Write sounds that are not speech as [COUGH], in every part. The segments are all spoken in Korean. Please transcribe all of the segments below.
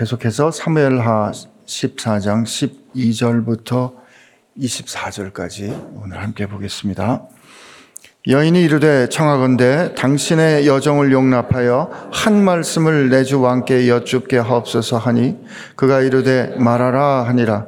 계속해서 사무엘하 14장 12절부터 24절까지 오늘 함께 보겠습니다. 여인이 이르되 청하건대 당신의 여정을 용납하여 한 말씀을 내 주 왕께 여쭙게 하옵소서 하니 그가 이르되 말하라 하니라.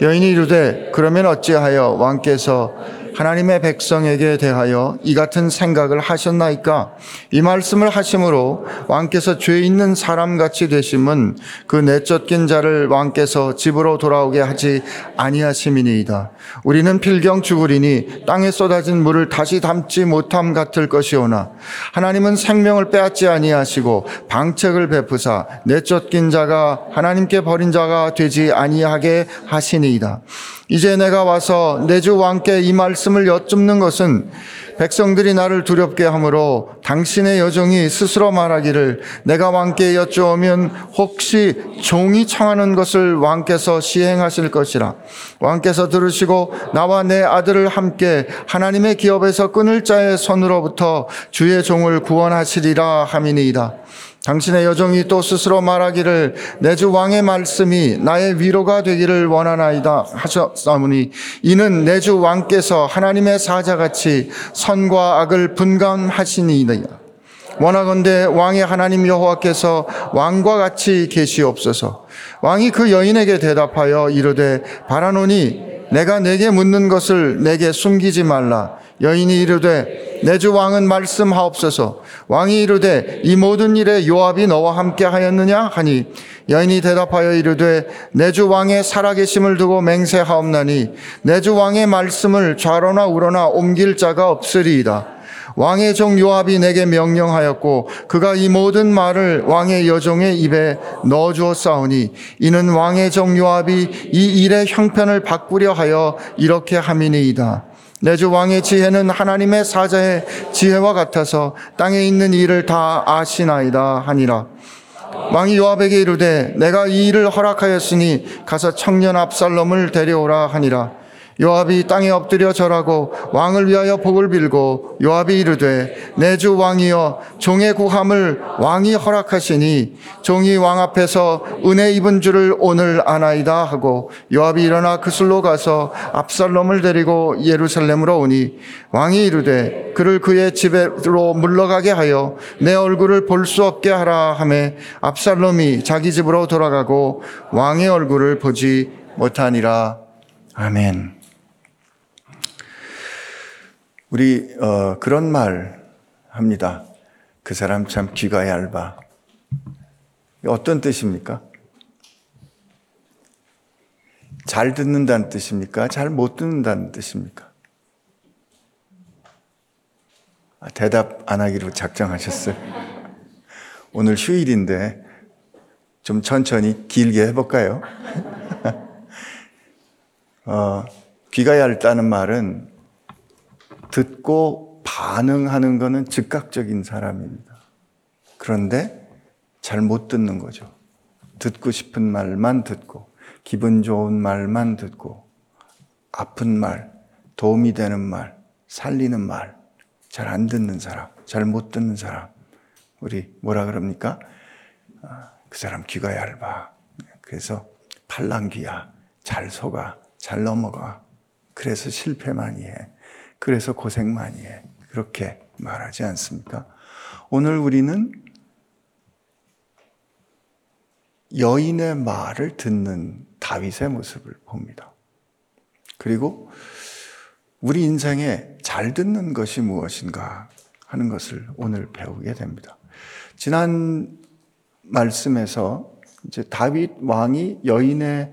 여인이 이르되 그러면 어찌하여 왕께서 하나님의 백성에게 대하여 이 같은 생각을 하셨나이까? 이 말씀을 하심으로 왕께서 죄 있는 사람 같이 되심은 그 내쫓긴 자를 왕께서 집으로 돌아오게 하지 아니하심이니이다. 우리는 필경 죽으리니 땅에 쏟아진 물을 다시 담지 못함 같을 것이오나 하나님은 생명을 빼앗지 아니하시고 방책을 베푸사 내쫓긴 자가 하나님께 버린 자가 되지 아니하게 하시니이다. 이제 내가 와서 내 주 왕께 이 말씀을 여쭙는 것은 백성들이 나를 두렵게 하므로 당신의 여종이 스스로 말하기를 내가 왕께 여쭈오면 혹시 종이 청하는 것을 왕께서 시행하실 것이라 왕께서 들으시고 나와 내 아들을 함께 하나님의 기업에서 끊을 자의 손으로부터 주의 종을 구원하시리라 함이니이다. 당신의 여종이 또 스스로 말하기를 내 주 왕의 말씀이 나의 위로가 되기를 원하나이다 하셨사오니 이는 내 주 왕께서 하나님의 사자같이 선과 악을 분간하시니이다. 원하건대 왕의 하나님 여호와께서 왕과 같이 계시옵소서. 왕이 그 여인에게 대답하여 이르되 바라노니 내가 내게 묻는 것을 내게 숨기지 말라. 여인이 이르되 내 주 왕은 말씀하옵소서. 왕이 이르되 이 모든 일에 요압이 너와 함께 하였느냐 하니 여인이 대답하여 이르되 내 주 왕의 살아계심을 두고 맹세하옵나니 내 주 왕의 말씀을 좌로나 우로나 옮길 자가 없으리이다. 왕의 종 요압이 내게 명령하였고 그가 이 모든 말을 왕의 여종의 입에 넣어 주었사오니 이는 왕의 종 요압이 이 일의 형편을 바꾸려 하여 이렇게 함이니이다. 내주 왕의 지혜는 하나님의 사자의 지혜와 같아서 땅에 있는 일을 다 아시나이다 하니라. 왕이 요압에게 이르되 내가 이 일을 허락하였으니 가서 청년 압살롬을 데려오라 하니라. 요압이 땅에 엎드려 절하고 왕을 위하여 복을 빌고 요압이 이르되 내 주 왕이여 종의 구함을 왕이 허락하시니 종이 왕 앞에서 은혜 입은 줄을 오늘 아나이다 하고 요압이 일어나 그슬로 가서 압살롬을 데리고 예루살렘으로 오니 왕이 이르되 그를 그의 집으로 물러가게 하여 내 얼굴을 볼 수 없게 하라 하매 압살롬이 자기 집으로 돌아가고 왕의 얼굴을 보지 못하니라 아멘. 우리 어, 그런 말 합니다. 그 사람 참 귀가 얇아. 어떤 뜻입니까? 잘 듣는다는 뜻입니까? 잘 못 듣는다는 뜻입니까? 아, 대답 안 하기로 작정하셨어요. 오늘 휴일인데 좀 천천히 길게 해볼까요? [LAUGHS] 어, 귀가 얇다는 말은 듣고 반응하는 것은 즉각적인 사람입니다. 그런데 잘 못 듣는 거죠. 듣고 싶은 말만 듣고, 기분 좋은 말만 듣고, 아픈 말, 도움이 되는 말, 살리는 말, 잘 안 듣는 사람, 잘 못 듣는 사람. 우리 뭐라 그럽니까? 아, 그 사람 귀가 얇아. 그래서 팔랑귀야. 잘 속아. 잘 넘어가. 그래서 실패 많이 해. 그래서 고생 많이 해. 그렇게 말하지 않습니까? 오늘 우리는 여인의 말을 듣는 다윗의 모습을 봅니다. 그리고 우리 인생에 잘 듣는 것이 무엇인가 하는 것을 오늘 배우게 됩니다. 지난 말씀에서 이제 다윗 왕이 여인의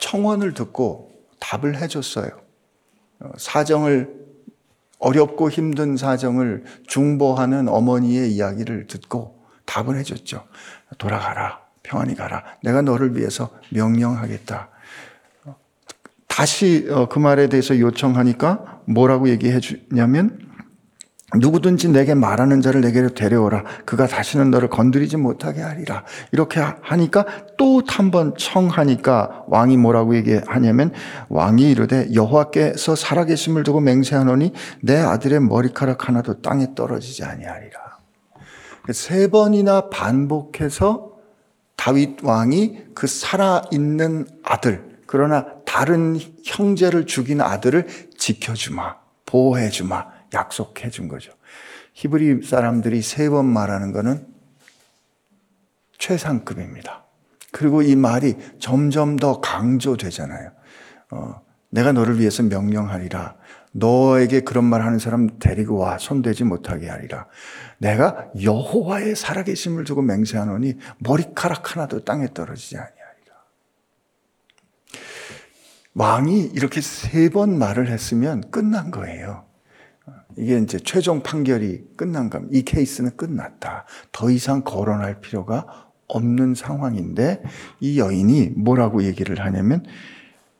청원을 듣고 답을 해줬어요. 사정을 어렵고 힘든 사정을 중보하는 어머니의 이야기를 듣고 답을 해줬죠. 돌아가라. 평안히 가라. 내가 너를 위해서 명령하겠다. 다시 어, 그 말에 대해서 요청하니까 뭐라고 얘기해 주냐면 누구든지 내게 말하는 자를 내게로 데려오라. 그가 다시는 너를 건드리지 못하게 하리라. 이렇게 하니까 또 한 번 청하니까 왕이 뭐라고 얘기하냐면 왕이 이르되 여호와께서 살아계심을 두고 맹세하노니 내 아들의 머리카락 하나도 땅에 떨어지지 아니하리라. 세 번이나 반복해서 다윗 왕이 그 살아있는 아들, 그러나 다른 형제를 죽인 아들을 지켜주마, 보호해주마, 약속해 준 거죠. 히브리 사람들이 세 번 말하는 것은 최상급입니다. 그리고 이 말이 점점 더 강조되잖아요. 어, 내가 너를 위해서 명령하리라. 너에게 그런 말 하는 사람 데리고 와 손대지 못하게 하리라. 내가 여호와의 살아계심을 두고 맹세하노니 머리카락 하나도 땅에 떨어지지 아니하리라. 왕이 이렇게 세 번 말을 했으면 끝난 거예요. 이게 이제 최종 판결이 끝난 겁니다. 이 케이스는 끝났다. 더 이상 거론할 필요가 없는 상황인데 이 여인이 뭐라고 얘기를 하냐면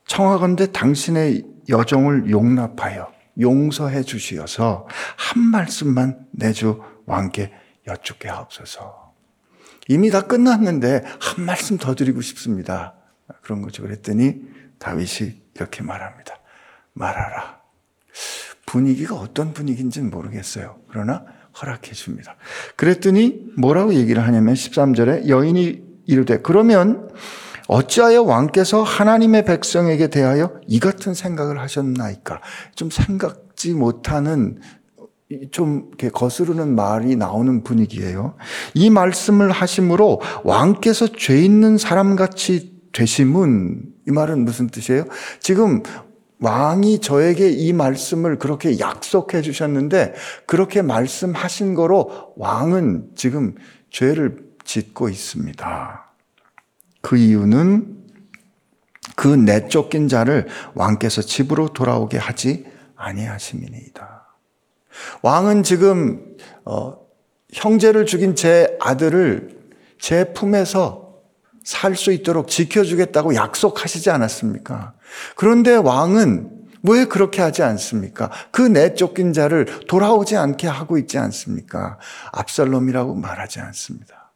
청하건대 당신의 여정을 용납하여 용서해 주시어서 한 말씀만 내주 왕께 여쭙게 하옵소서. 이미 다 끝났는데 한 말씀 더 드리고 싶습니다. 그런 거죠. 그랬더니 다윗이 이렇게 말합니다. 말하라. 분위기가 어떤 분위기인지는 모르겠어요. 그러나 허락해 줍니다. 그랬더니 뭐라고 얘기를 하냐면 13절에 여인이 이르되 그러면 어찌하여 왕께서 하나님의 백성에게 대하여 이 같은 생각을 하셨나이까? 좀 생각지 못하는 좀 이렇게 거스르는 말이 나오는 분위기예요. 이 말씀을 하심으로 왕께서 죄 있는 사람 같이 되심은 이 말은 무슨 뜻이에요? 지금 왕이 저에게 이 말씀을 그렇게 약속해 주셨는데 그렇게 말씀하신 거로 왕은 지금 죄를 짓고 있습니다. 그 이유는 그 내쫓긴 자를 왕께서 집으로 돌아오게 하지 아니하심이니이다. 왕은 지금 어, 형제를 죽인 제 아들을 제 품에서 살 수 있도록 지켜주겠다고 약속하시지 않았습니까? 그런데 왕은 왜 그렇게 하지 않습니까? 그 내쫓긴 자를 돌아오지 않게 하고 있지 않습니까? 압살롬이라고 말하지 않습니다.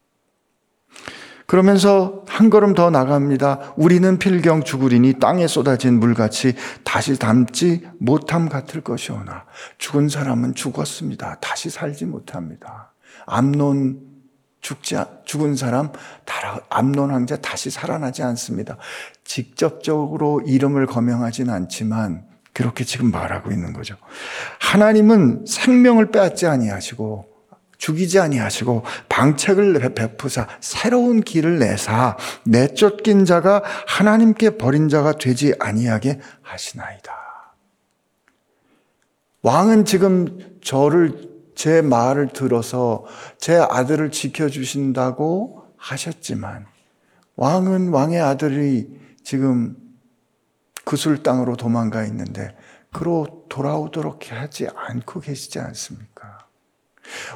그러면서 한 걸음 더 나갑니다. 우리는 필경 죽으리니 땅에 쏟아진 물같이 다시 담지 못함 같을 것이오나 죽은 사람은 죽었습니다. 다시 살지 못합니다. 암론 죽지 죽은 사람 암론 황제 다시 살아나지 않습니다. 직접적으로 이름을 거명하진 않지만 그렇게 지금 말하고 있는 거죠. 하나님은 생명을 빼앗지 아니하시고 죽이지 아니하시고 방책을 베푸사 새로운 길을 내사 내쫓긴 자가 하나님께 버린 자가 되지 아니하게 하시나이다. 왕은 지금 저를 제 말을 들어서 제 아들을 지켜주신다고 하셨지만 왕은 왕의 아들이 지금 그술 땅으로 도망가 있는데 그로 돌아오도록 하지 않고 계시지 않습니까?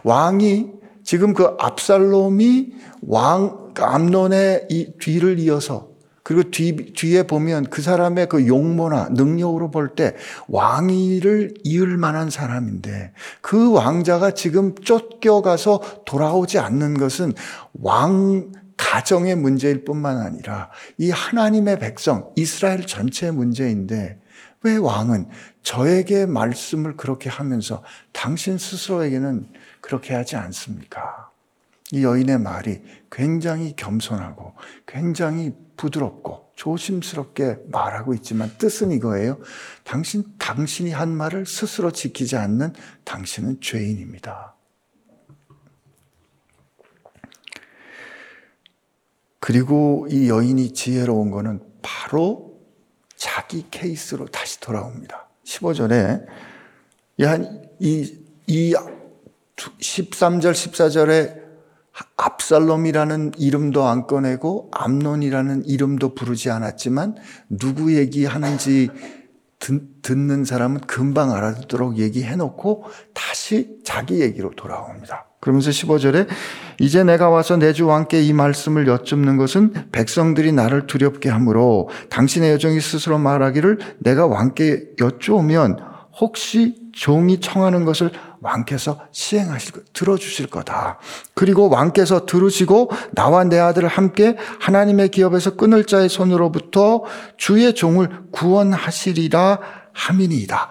왕이 지금 그 압살롬이 왕 암론의 이 뒤를 이어서 그리고 뒤, 뒤에 보면 그 사람의 그 용모나 능력으로 볼 때 왕위를 이을 만한 사람인데 그 왕자가 지금 쫓겨가서 돌아오지 않는 것은 왕 가정의 문제일 뿐만 아니라 이 하나님의 백성, 이스라엘 전체의 문제인데 왜 왕은 저에게 말씀을 그렇게 하면서 당신 스스로에게는 그렇게 하지 않습니까? 이 여인의 말이 굉장히 겸손하고 굉장히 부드럽고 조심스럽게 말하고 있지만 뜻은 이거예요. 당신, 당신이 한 말을 스스로 지키지 않는 당신은 죄인입니다. 그리고 이 여인이 지혜로운 거는 바로 자기 케이스로 다시 돌아옵니다. 15절에 이, 이 13절, 14절에 압살롬이라는 이름도 안 꺼내고 암론이라는 이름도 부르지 않았지만 누구 얘기하는지 듣는 사람은 금방 알아듣도록 얘기해 놓고 다시 자기 얘기로 돌아옵니다. 그러면서 15절에 이제 내가 와서 내 주 왕께 이 말씀을 여쭙는 것은 백성들이 나를 두렵게 하므로 당신의 여정이 스스로 말하기를 내가 왕께 여쭈면 혹시 종이 청하는 것을 왕께서 시행하실 거, 들어주실 거다. 그리고 왕께서 들으시고 나와 내 아들을 함께 하나님의 기업에서 끊을 자의 손으로부터 주의 종을 구원하시리라 함이니이다.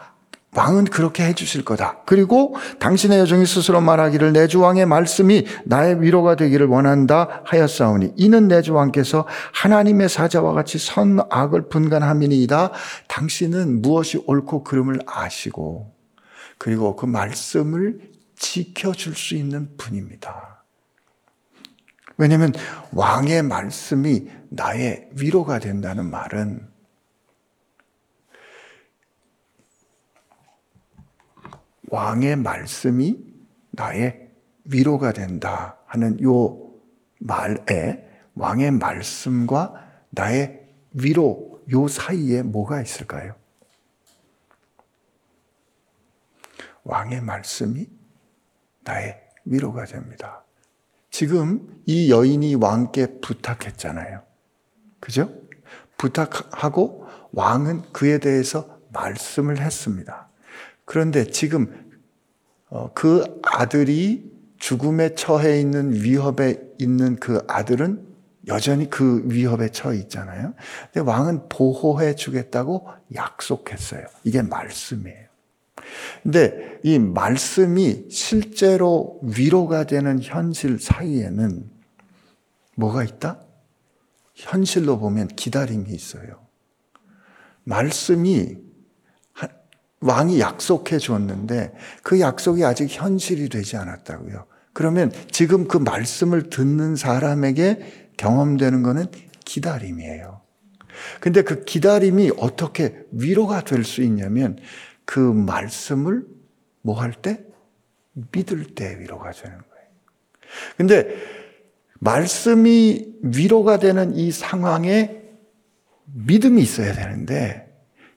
왕은 그렇게 해주실 거다. 그리고 당신의 여종이 스스로 말하기를 내 주 왕의 말씀이 나의 위로가 되기를 원한다 하였사오니 이는 내 주 왕께서 하나님의 사자와 같이 선악을 분간함이니이다. 당신은 무엇이 옳고 그름을 아시고 그리고 그 말씀을 지켜줄 수 있는 분입니다. 왜냐하면 왕의 말씀이 나의 위로가 된다는 말은 왕의 말씀이 나의 위로가 된다 하는 요 말에 왕의 말씀과 나의 위로 요 사이에 뭐가 있을까요? 왕의 말씀이 나의 위로가 됩니다. 지금 이 여인이 왕께 부탁했잖아요. 그죠? 부탁하고 왕은 그에 대해서 말씀을 했습니다. 그런데 지금 어, 그 아들이 죽음에 처해 있는 위협에 있는 그 아들은 여전히 그 위협에 처해 있잖아요. 근데 왕은 보호해 주겠다고 약속했어요. 이게 말씀이에요. 근데 이 말씀이 실제로 위로가 되는 현실 사이에는 뭐가 있다? 현실로 보면 기다림이 있어요. 말씀이 왕이 약속해 줬는데 그 약속이 아직 현실이 되지 않았다고요. 그러면 지금 그 말씀을 듣는 사람에게 경험되는 것은 기다림이에요. 근데 그 기다림이 어떻게 위로가 될 수 있냐면 그 말씀을 뭐 할 때? 믿을 때 위로가 되는 거예요. 근데 말씀이 위로가 되는 이 상황에 믿음이 있어야 되는데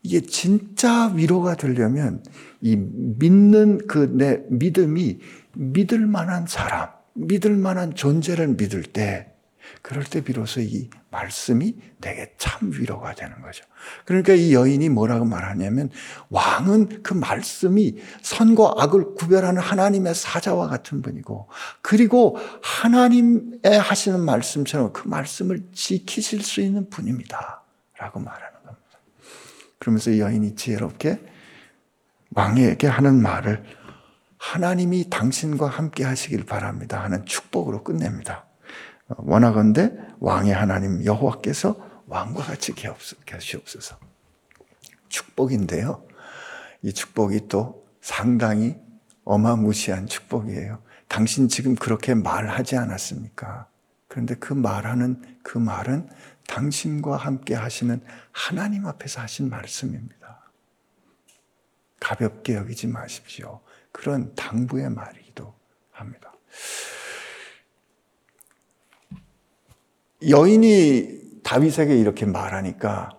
이게 진짜 위로가 되려면 이 믿는 그 내 믿음이 믿을 만한 사람, 믿을 만한 존재를 믿을 때 그럴 때 비로소 이 말씀이 내게 참 위로가 되는 거죠. 그러니까 이 여인이 뭐라고 말하냐면 왕은 그 말씀이 선과 악을 구별하는 하나님의 사자와 같은 분이고 그리고 하나님의 하시는 말씀처럼 그 말씀을 지키실 수 있는 분입니다. 라고 말하는 그러면서 여인이 지혜롭게 왕에게 하는 말을 하나님이 당신과 함께 하시길 바랍니다 하는 축복으로 끝냅니다. 원하건대 왕의 하나님 여호와께서 왕과 같이 계시옵소서. 축복인데요. 이 축복이 또 상당히 어마무시한 축복이에요. 당신 지금 그렇게 말하지 않았습니까? 그런데 그 말하는 그 말은 당신과 함께 하시는 하나님 앞에서 하신 말씀입니다. 가볍게 여기지 마십시오. 그런 당부의 말이기도 합니다. 여인이 다윗에게 이렇게 말하니까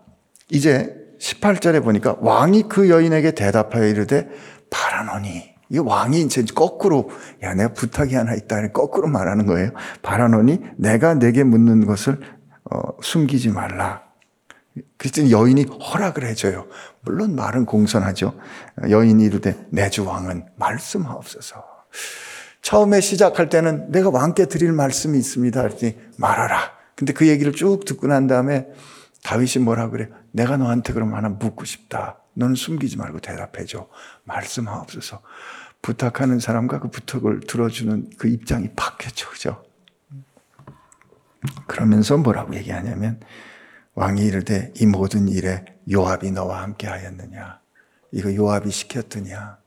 이제 18절에 보니까 왕이 그 여인에게 대답하여 이르되 바라노니 이 왕이 이제 거꾸로 야 내가 부탁이 하나 있다 거꾸로 말하는 거예요. 바라노니 내가 내게 묻는 것을 어, 숨기지 말라. 그랬더니 여인이 허락을 해줘요. 물론 말은 공손하죠. 여인이 이르되 내 주 왕은 말씀하옵소서. 처음에 시작할 때는 내가 왕께 드릴 말씀이 있습니다. 그랬더니 말하라. 근데 그 얘기를 쭉 듣고 난 다음에 다윗이 뭐라 그래? 내가 너한테 그럼 하나 묻고 싶다. 너는 숨기지 말고 대답해줘. 말씀하옵소서. 부탁하는 사람과 그 부탁을 들어주는 그 입장이 바뀌었죠. 그죠? 그러면서 뭐라고 얘기하냐면 왕이 이르되 이 모든 일에 요압이 너와 함께 하였느냐? 이거 요압이 시켰더냐?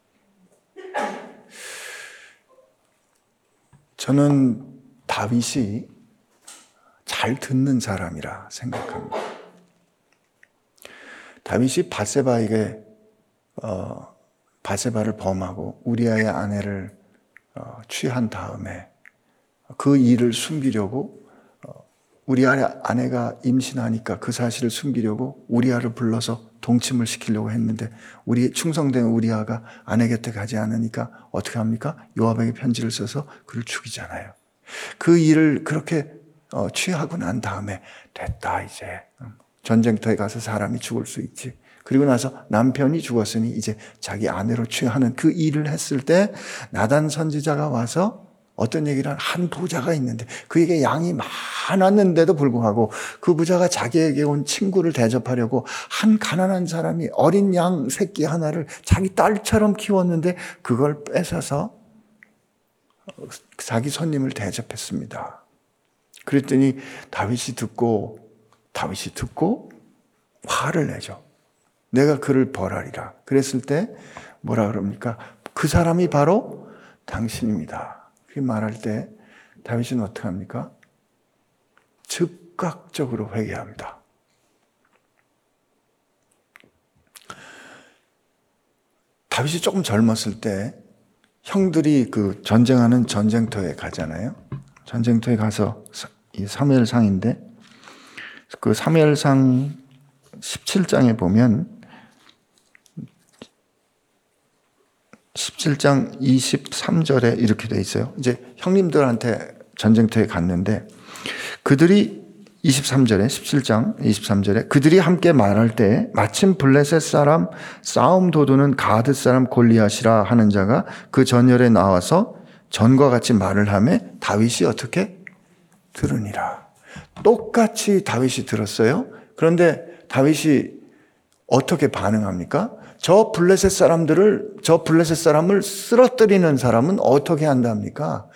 저는 다윗이 잘 듣는 사람이라 생각합니다. 다윗이 바세바에게 어, 바세바를 범하고 우리아의 아내를 어, 취한 다음에 그 일을 숨기려고 우리 아내가 임신하니까 그 사실을 숨기려고 우리아를 불러서 동침을 시키려고 했는데 우리 충성된 우리아가 아내 곁에 가지 않으니까 어떻게 합니까? 요압에게 편지를 써서 그를 죽이잖아요. 그 일을 그렇게 어, 취하고 난 다음에 됐다 이제 전쟁터에 가서 사람이 죽을 수 있지. 그리고 나서 남편이 죽었으니 이제 자기 아내로 취하는 그 일을 했을 때 나단 선지자가 와서 어떤 얘기를 한 부자가 있는데 그에게 양이 많았는데도 불구하고 그 부자가 자기에게 온 친구를 대접하려고 한 가난한 사람이 어린 양 새끼 하나를 자기 딸처럼 키웠는데 그걸 뺏어서 자기 손님을 대접했습니다. 그랬더니 다윗이 듣고 다윗이 듣고 화를 내죠. 내가 그를 벌하리라. 그랬을 때 뭐라 그럽니까? 그 사람이 바로 당신입니다. 그 말할 때 다윗은 어떻게 합니까? 즉각적으로 회개합니다. 다윗이 조금 젊었을 때 형들이 그 전쟁하는 전쟁터에 가잖아요. 전쟁터에 가서 이 사무엘상인데 그 사무엘상 17장에 보면 17장 23절에 이렇게 돼 있어요. 이제 형님들한테 전쟁터에 갔는데 그들이 23절에 17장 23절에 그들이 함께 말할 때 마침 블레셋 사람 싸움 도두는 가드 사람 골리앗이라 하는 자가 그 전열에 나와서 전과 같이 말을 하며 다윗이 어떻게 들으니라. 똑같이 다윗이 들었어요. 그런데 다윗이 어떻게 반응합니까? 저 블레셋 사람들을 저 블레셋 사람을 쓰러뜨리는 사람은 어떻게 한답니까?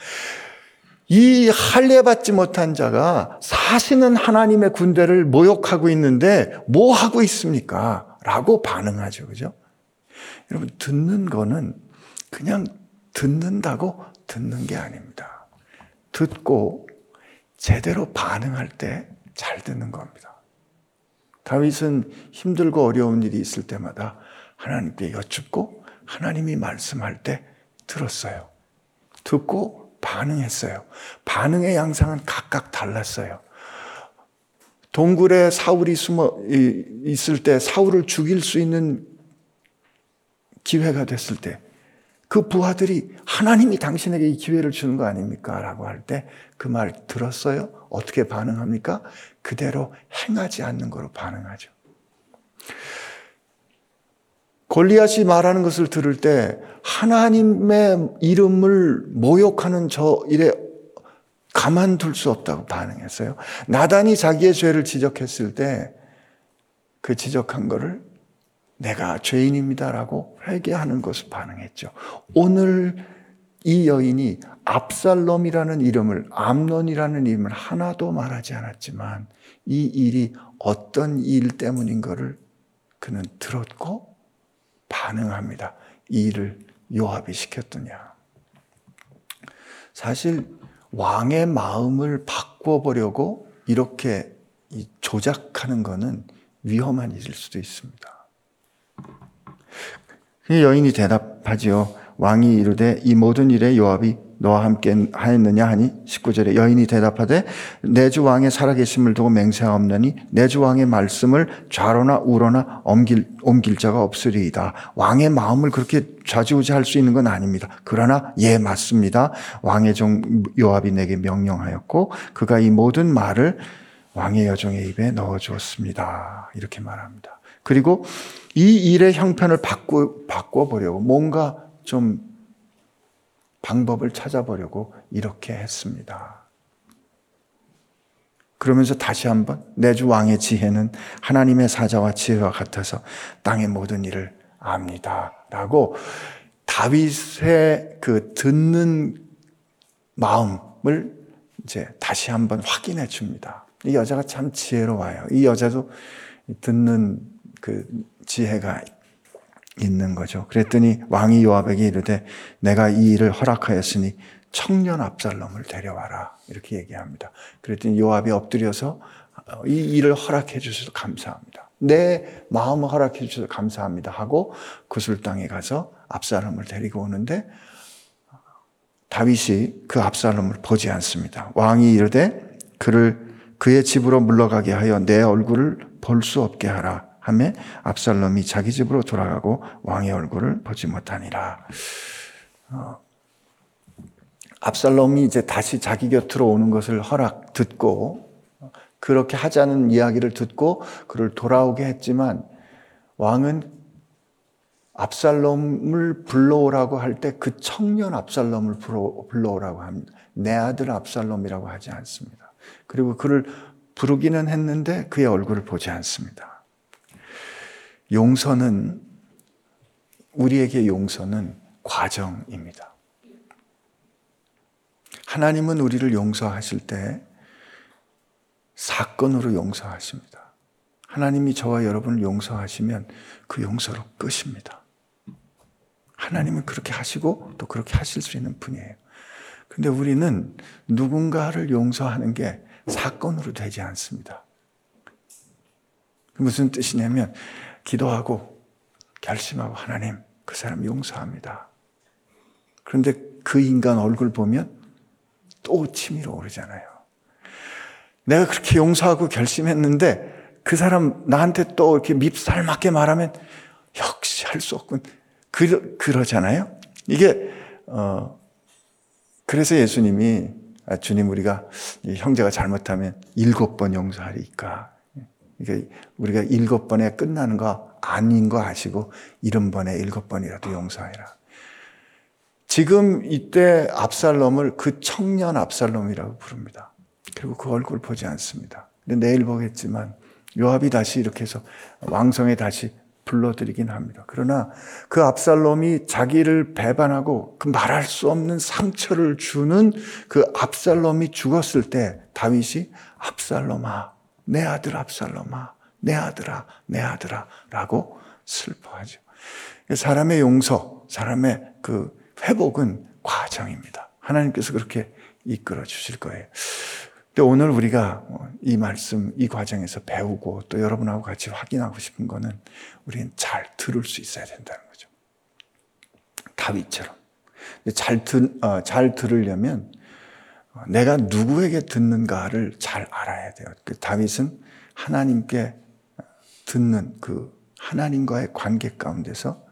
이 할례 받지 못한 자가 사시는 하나님의 군대를 모욕하고 있는데 뭐 하고 있습니까? 라고 반응하죠. 그죠? 여러분 듣는 거는 그냥 듣는다고 듣는 게 아닙니다. 듣고 제대로 반응할 때 잘 듣는 겁니다. 다윗은 힘들고 어려운 일이 있을 때마다 하나님께 여쭙고 하나님이 말씀할 때 들었어요. 듣고 반응했어요. 반응의 양상은 각각 달랐어요. 동굴에 사울이 숨어 있을 때 사울을 죽일 수 있는 기회가 됐을 때 그 부하들이 하나님이 당신에게 이 기회를 주는 거 아닙니까? 라고 할 때 그 말 들었어요? 어떻게 반응합니까? 그대로 행하지 않는 거로 반응하죠. 골리앗이 말하는 것을 들을 때 하나님의 이름을 모욕하는 저 일에 가만둘 수 없다고 반응했어요. 나단이 자기의 죄를 지적했을 때 그 지적한 거를 내가 죄인입니다라고 회개하는 것을 반응했죠. 오늘 이 여인이 압살롬이라는 이름을 암론이라는 이름을 하나도 말하지 않았지만 이 일이 어떤 일 때문인 것을 그는 들었고 반응합니다. 이 일을 요압이 시켰더냐. 사실 왕의 마음을 바꿔보려고 이렇게 조작하는 것은 위험한 일일 수도 있습니다. 그 여인이 대답하지요. 왕이 이르되 이 모든 일에 요압이 너와 함께 하였느냐 하니 19절에 여인이 대답하되 내 주 왕의 살아계심을 두고 맹세하옵나니 내 주 왕의 말씀을 좌로나 우로나 옮길, 옮길 자가 없으리이다. 왕의 마음을 그렇게 좌지우지할 수 있는 건 아닙니다. 그러나 예 맞습니다. 왕의 종 요압이 내게 명령하였고 그가 이 모든 말을 왕의 여종의 입에 넣어 주었습니다. 이렇게 말합니다. 그리고 이 일의 형편을 바꿔 바꿔 보려고 뭔가 좀 방법을 찾아보려고 이렇게 했습니다. 그러면서 다시 한번 내주 왕의 지혜는 하나님의 사자와 지혜와 같아서 땅의 모든 일을 압니다. 라고 다윗의 그 듣는 마음을 이제 다시 한번 확인해 줍니다. 이 여자가 참 지혜로워요. 이 여자도 듣는 그 지혜가 있는 거죠. 그랬더니 왕이 요압에게 이르되 내가 이 일을 허락하였으니 청년 압살롬을 데려와라. 이렇게 얘기합니다. 그랬더니 요압이 엎드려서 이 일을 허락해 주셔서 감사합니다. 내 마음을 허락해 주셔서 감사합니다. 하고 구슬 땅에 가서 압살롬을 데리고 오는데 다윗이 그 압살롬을 보지 않습니다. 왕이 이르되 그를 그의 집으로 물러가게 하여 내 얼굴을 볼 수 없게 하라. 하며 압살롬이 자기 집으로 돌아가고 왕의 얼굴을 보지 못하니라. 어, 압살롬이 이제 다시 자기 곁으로 오는 것을 허락 듣고 그렇게 하자는 이야기를 듣고 그를 돌아오게 했지만 왕은 압살롬을 불러오라고 할 때 그 청년 압살롬을 불러오라고 합니다. 내 아들 압살롬이라고 하지 않습니다. 그리고 그를 부르기는 했는데 그의 얼굴을 보지 않습니다. 용서는 우리에게 용서는 과정입니다. 하나님은 우리를 용서하실 때 사건으로 용서하십니다. 하나님이 저와 여러분을 용서하시면 그 용서로 끝입니다. 하나님은 그렇게 하시고 또 그렇게 하실 수 있는 분이에요. 근데 우리는 누군가를 용서하는 게 사건으로 되지 않습니다. 무슨 뜻이냐면 기도하고 결심하고 하나님 그 사람 용서합니다. 그런데 그 인간 얼굴 보면 또 치밀어 오르잖아요. 내가 그렇게 용서하고 결심했는데 그 사람 나한테 또 이렇게 밉살 맞게 말하면 역시 할 수 없군. 그, 그러잖아요. 이게, 어, 그래서 예수님이, 아, 주님 우리가 형제가 잘못하면 일곱 번 용서하리까. 이게 우리가 일곱 번에 끝나는 거 아닌 거 아시고 일흔 번에 일곱 번이라도 용서하라. 지금 이때 압살롬을 그 청년 압살롬이라고 부릅니다. 그리고 그 얼굴 보지 않습니다. 근데 내일 보겠지만 요압이 다시 이렇게 해서 왕성에 다시 불러들이긴 합니다. 그러나 그 압살롬이 자기를 배반하고 그 말할 수 없는 상처를 주는 그 압살롬이 죽었을 때 다윗이 압살롬아, 내 아들 압살롬아, 내 아들아, 내 아들아 라고 슬퍼하죠. 사람의 용서, 사람의 그 회복은 과정입니다. 하나님께서 그렇게 이끌어 주실 거예요. 근데 오늘 우리가 이 말씀, 이 과정에서 배우고 또 여러분하고 같이 확인하고 싶은 거는 우리는 잘 들을 수 있어야 된다는 거죠. 다윗처럼. 잘, 들, 어, 잘 들으려면 내가 누구에게 듣는가를 잘 알아야 돼요. 그 다윗은 하나님께 듣는 그 하나님과의 관계 가운데서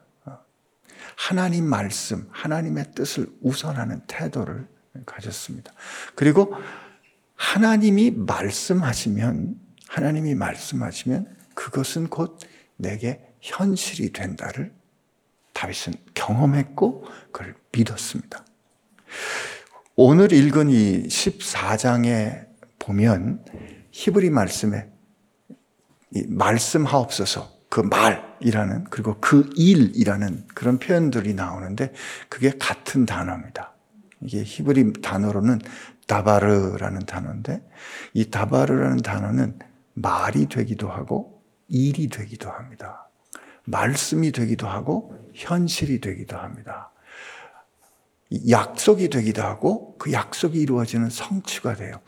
하나님 말씀, 하나님의 뜻을 우선하는 태도를 가졌습니다. 그리고 하나님이 말씀하시면, 하나님이 말씀하시면 그것은 곧 내게 현실이 된다를 다윗은 경험했고 그걸 믿었습니다. 오늘 읽은 이 14장에 보면 히브리 말씀에 말씀하옵소서 그 말이라는 그리고 그 일이라는 그런 표현들이 나오는데 그게 같은 단어입니다. 이게 히브리 단어로는 다바르라는 단어인데 이 다바르라는 단어는 말이 되기도 하고 일이 되기도 합니다. 말씀이 되기도 하고 현실이 되기도 합니다. 약속이 되기도 하고 그 약속이 이루어지는 성취가 돼요.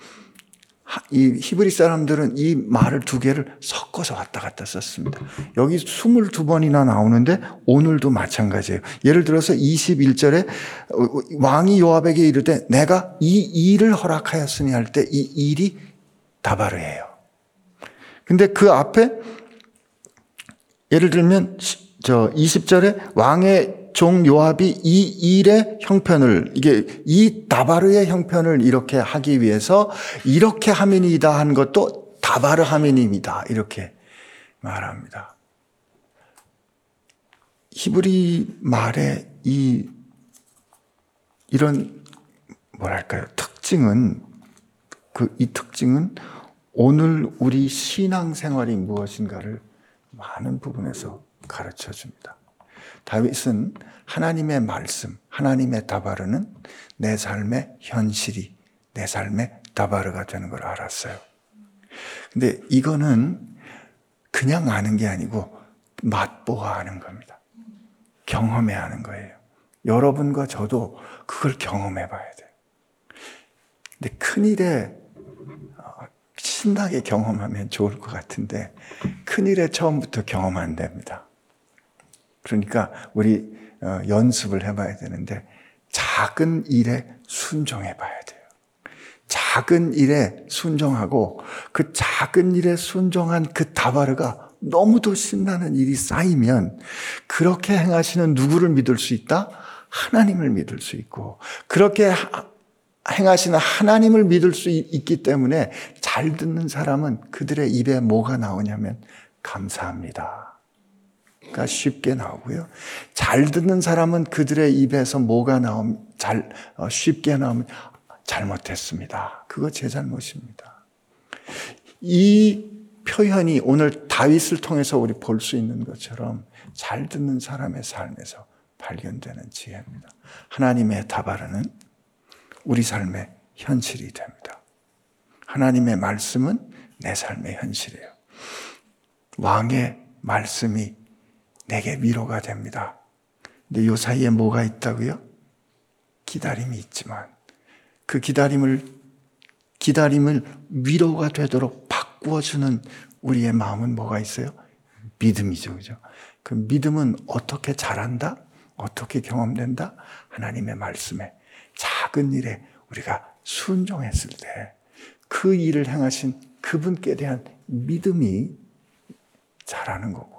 이 히브리 사람들은 이 말을 두 개를 섞어서 왔다 갔다 썼습니다. 여기 22번이나 나오는데 오늘도 마찬가지예요. 예를 들어서 21절에 왕이 요압에게 이르되 내가 이 일을 허락하였으니 할 때 이 일이 다바르예요. 근데 그 앞에 예를 들면 저 20절에 왕의 종 요압이 이 일의 형편을 이게 이 다바르의 형편을 이렇게 하기 위해서 이렇게 하민이다 한 것도 다바르 하민입니다. 이렇게 말합니다. 히브리 말의 이 이런 뭐랄까요 특징은 그 이 특징은 오늘 우리 신앙 생활이 무엇인가를 많은 부분에서 가르쳐 줍니다. 다윗은 하나님의 말씀, 하나님의 다바르는 내 삶의 현실이 내 삶의 다바르가 되는 걸 알았어요. 근데 이거는 그냥 아는 게 아니고 맛보아 하는 겁니다. 경험해야 하는 거예요. 여러분과 저도 그걸 경험해 봐야 돼요. 근데 큰 일에 어, 신나게 경험하면 좋을 것 같은데 큰 일에 처음부터 경험 안 됩니다. 그러니까 우리 어, 연습을 해봐야 되는데 작은 일에 순종해 봐야 돼요. 작은 일에 순종하고 그 작은 일에 순종한 그 다바르가 너무도 신나는 일이 쌓이면 그렇게 행하시는 누구를 믿을 수 있다? 하나님을 믿을 수 있고 그렇게 행하시는 하나님을 믿을 수 있기 때문에 잘 듣는 사람은 그들의 입에 뭐가 나오냐면 감사합니다. 가 쉽게 나오고요. 잘 듣는 사람은 그들의 입에서 뭐가 나오면 잘 어, 쉽게 나오면 잘못했습니다. 그거 제 잘못입니다. 이 표현이 오늘 다윗을 통해서 우리 볼 수 있는 것처럼 잘 듣는 사람의 삶에서 발견되는 지혜입니다. 하나님의 다바르는 우리 삶의 현실이 됩니다. 하나님의 말씀은 내 삶의 현실이에요. 왕의 말씀이 내게 위로가 됩니다. 근데 요 사이에 뭐가 있다고요? 기다림이 있지만 그 기다림을 기다림을 위로가 되도록 바꾸어 주는 우리의 마음은 뭐가 있어요? 믿음이죠, 그죠? 그 믿음은 어떻게 자란다? 어떻게 경험된다? 하나님의 말씀에 작은 일에 우리가 순종했을 때 그 일을 행하신 그분께 대한 믿음이 자라는 거고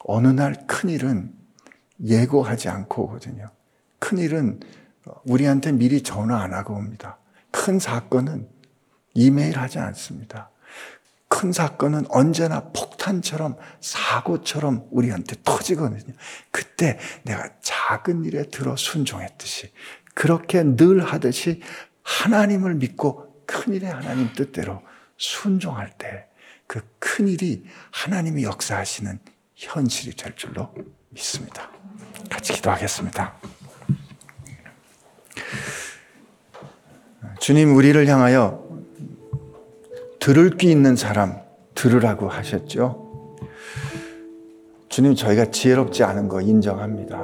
어느 날 큰 일은 예고하지 않고 오거든요. 큰 일은 우리한테 미리 전화 안 하고 옵니다. 큰 사건은 이메일 하지 않습니다. 큰 사건은 언제나 폭탄처럼 사고처럼 우리한테 터지거든요. 그때 내가 작은 일에 들어 순종했듯이 그렇게 늘 하듯이 하나님을 믿고 큰 일에 하나님 뜻대로 순종할 때 그 큰 일이 하나님이 역사하시는 현실이 될 줄로 믿습니다. 같이 기도하겠습니다. 주님 우리를 향하여 들을 귀 있는 사람 들으라고 하셨죠. 주님 저희가 지혜롭지 않은 거 인정합니다.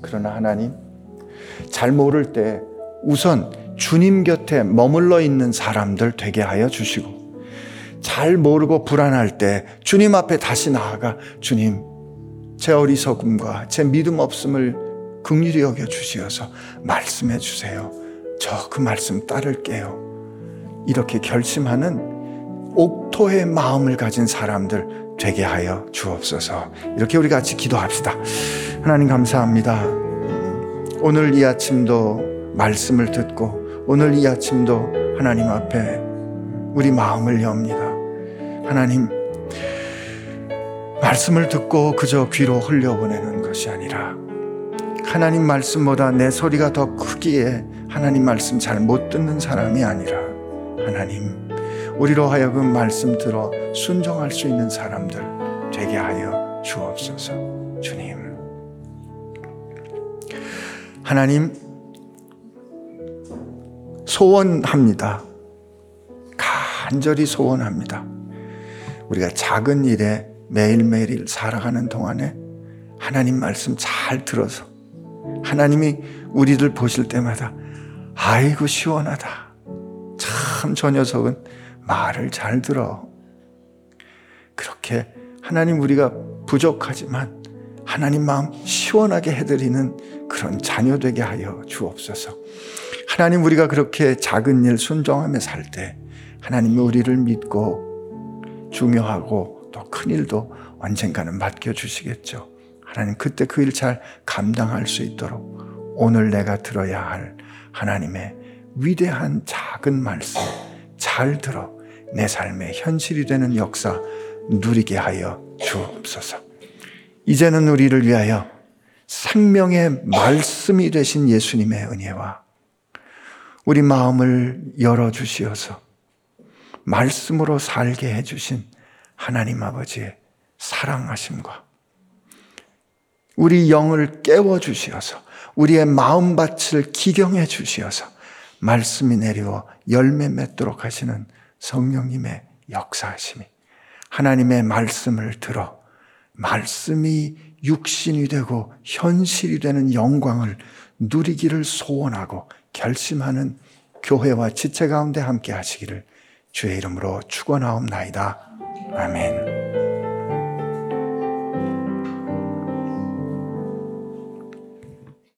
그러나 하나님 잘 모를 때 우선 주님 곁에 머물러 있는 사람들 되게 하여 주시고 잘 모르고 불안할 때 주님 앞에 다시 나아가 주님 제 어리석음과 제 믿음 없음을 긍휼히 여겨 주시어서 말씀해 주세요. 저 그 말씀 따를게요. 이렇게 결심하는 옥토의 마음을 가진 사람들 되게 하여 주옵소서. 이렇게 우리 같이 기도합시다. 하나님 감사합니다. 오늘 이 아침도 말씀을 듣고 오늘 이 아침도 하나님 앞에 우리 마음을 엽니다. 하나님 말씀을 듣고 그저 귀로 흘려보내는 것이 아니라 하나님 말씀보다 내 소리가 더 크기에 하나님 말씀 잘 못 듣는 사람이 아니라 하나님 우리로 하여금 말씀 들어 순종할 수 있는 사람들 되게 하여 주옵소서. 주님. 하나님 소원합니다. 간절히 소원합니다 우리가 작은 일에 매일매일 살아가는 동안에 하나님 말씀 잘 들어서 하나님이 우리들 보실 때마다 아이고 시원하다. 참 저 녀석은 말을 잘 들어. 그렇게 하나님 우리가 부족하지만 하나님 마음 시원하게 해드리는 그런 자녀 되게 하여 주옵소서. 하나님 우리가 그렇게 작은 일 순종하며 살 때 하나님이 우리를 믿고 중요하고 또 큰 일도 언젠가는 맡겨주시겠죠. 하나님 그때 그 일 잘 감당할 수 있도록 오늘 내가 들어야 할 하나님의 위대한 작은 말씀 잘 들어 내 삶의 현실이 되는 역사 누리게 하여 주옵소서. 이제는 우리를 위하여 생명의 말씀이 되신 예수님의 은혜와 우리 마음을 열어주시어서 말씀으로 살게 해주신 하나님 아버지의 사랑하심과 우리 영을 깨워 주시어서 우리의 마음밭을 기경해 주시어서 말씀이 내려 열매 맺도록 하시는 성령님의 역사하심이 하나님의 말씀을 들어 말씀이 육신이 되고 현실이 되는 영광을 누리기를 소원하고 결심하는 교회와 지체 가운데 함께 하시기를 주의 이름으로 축원하옵나이다. 아멘.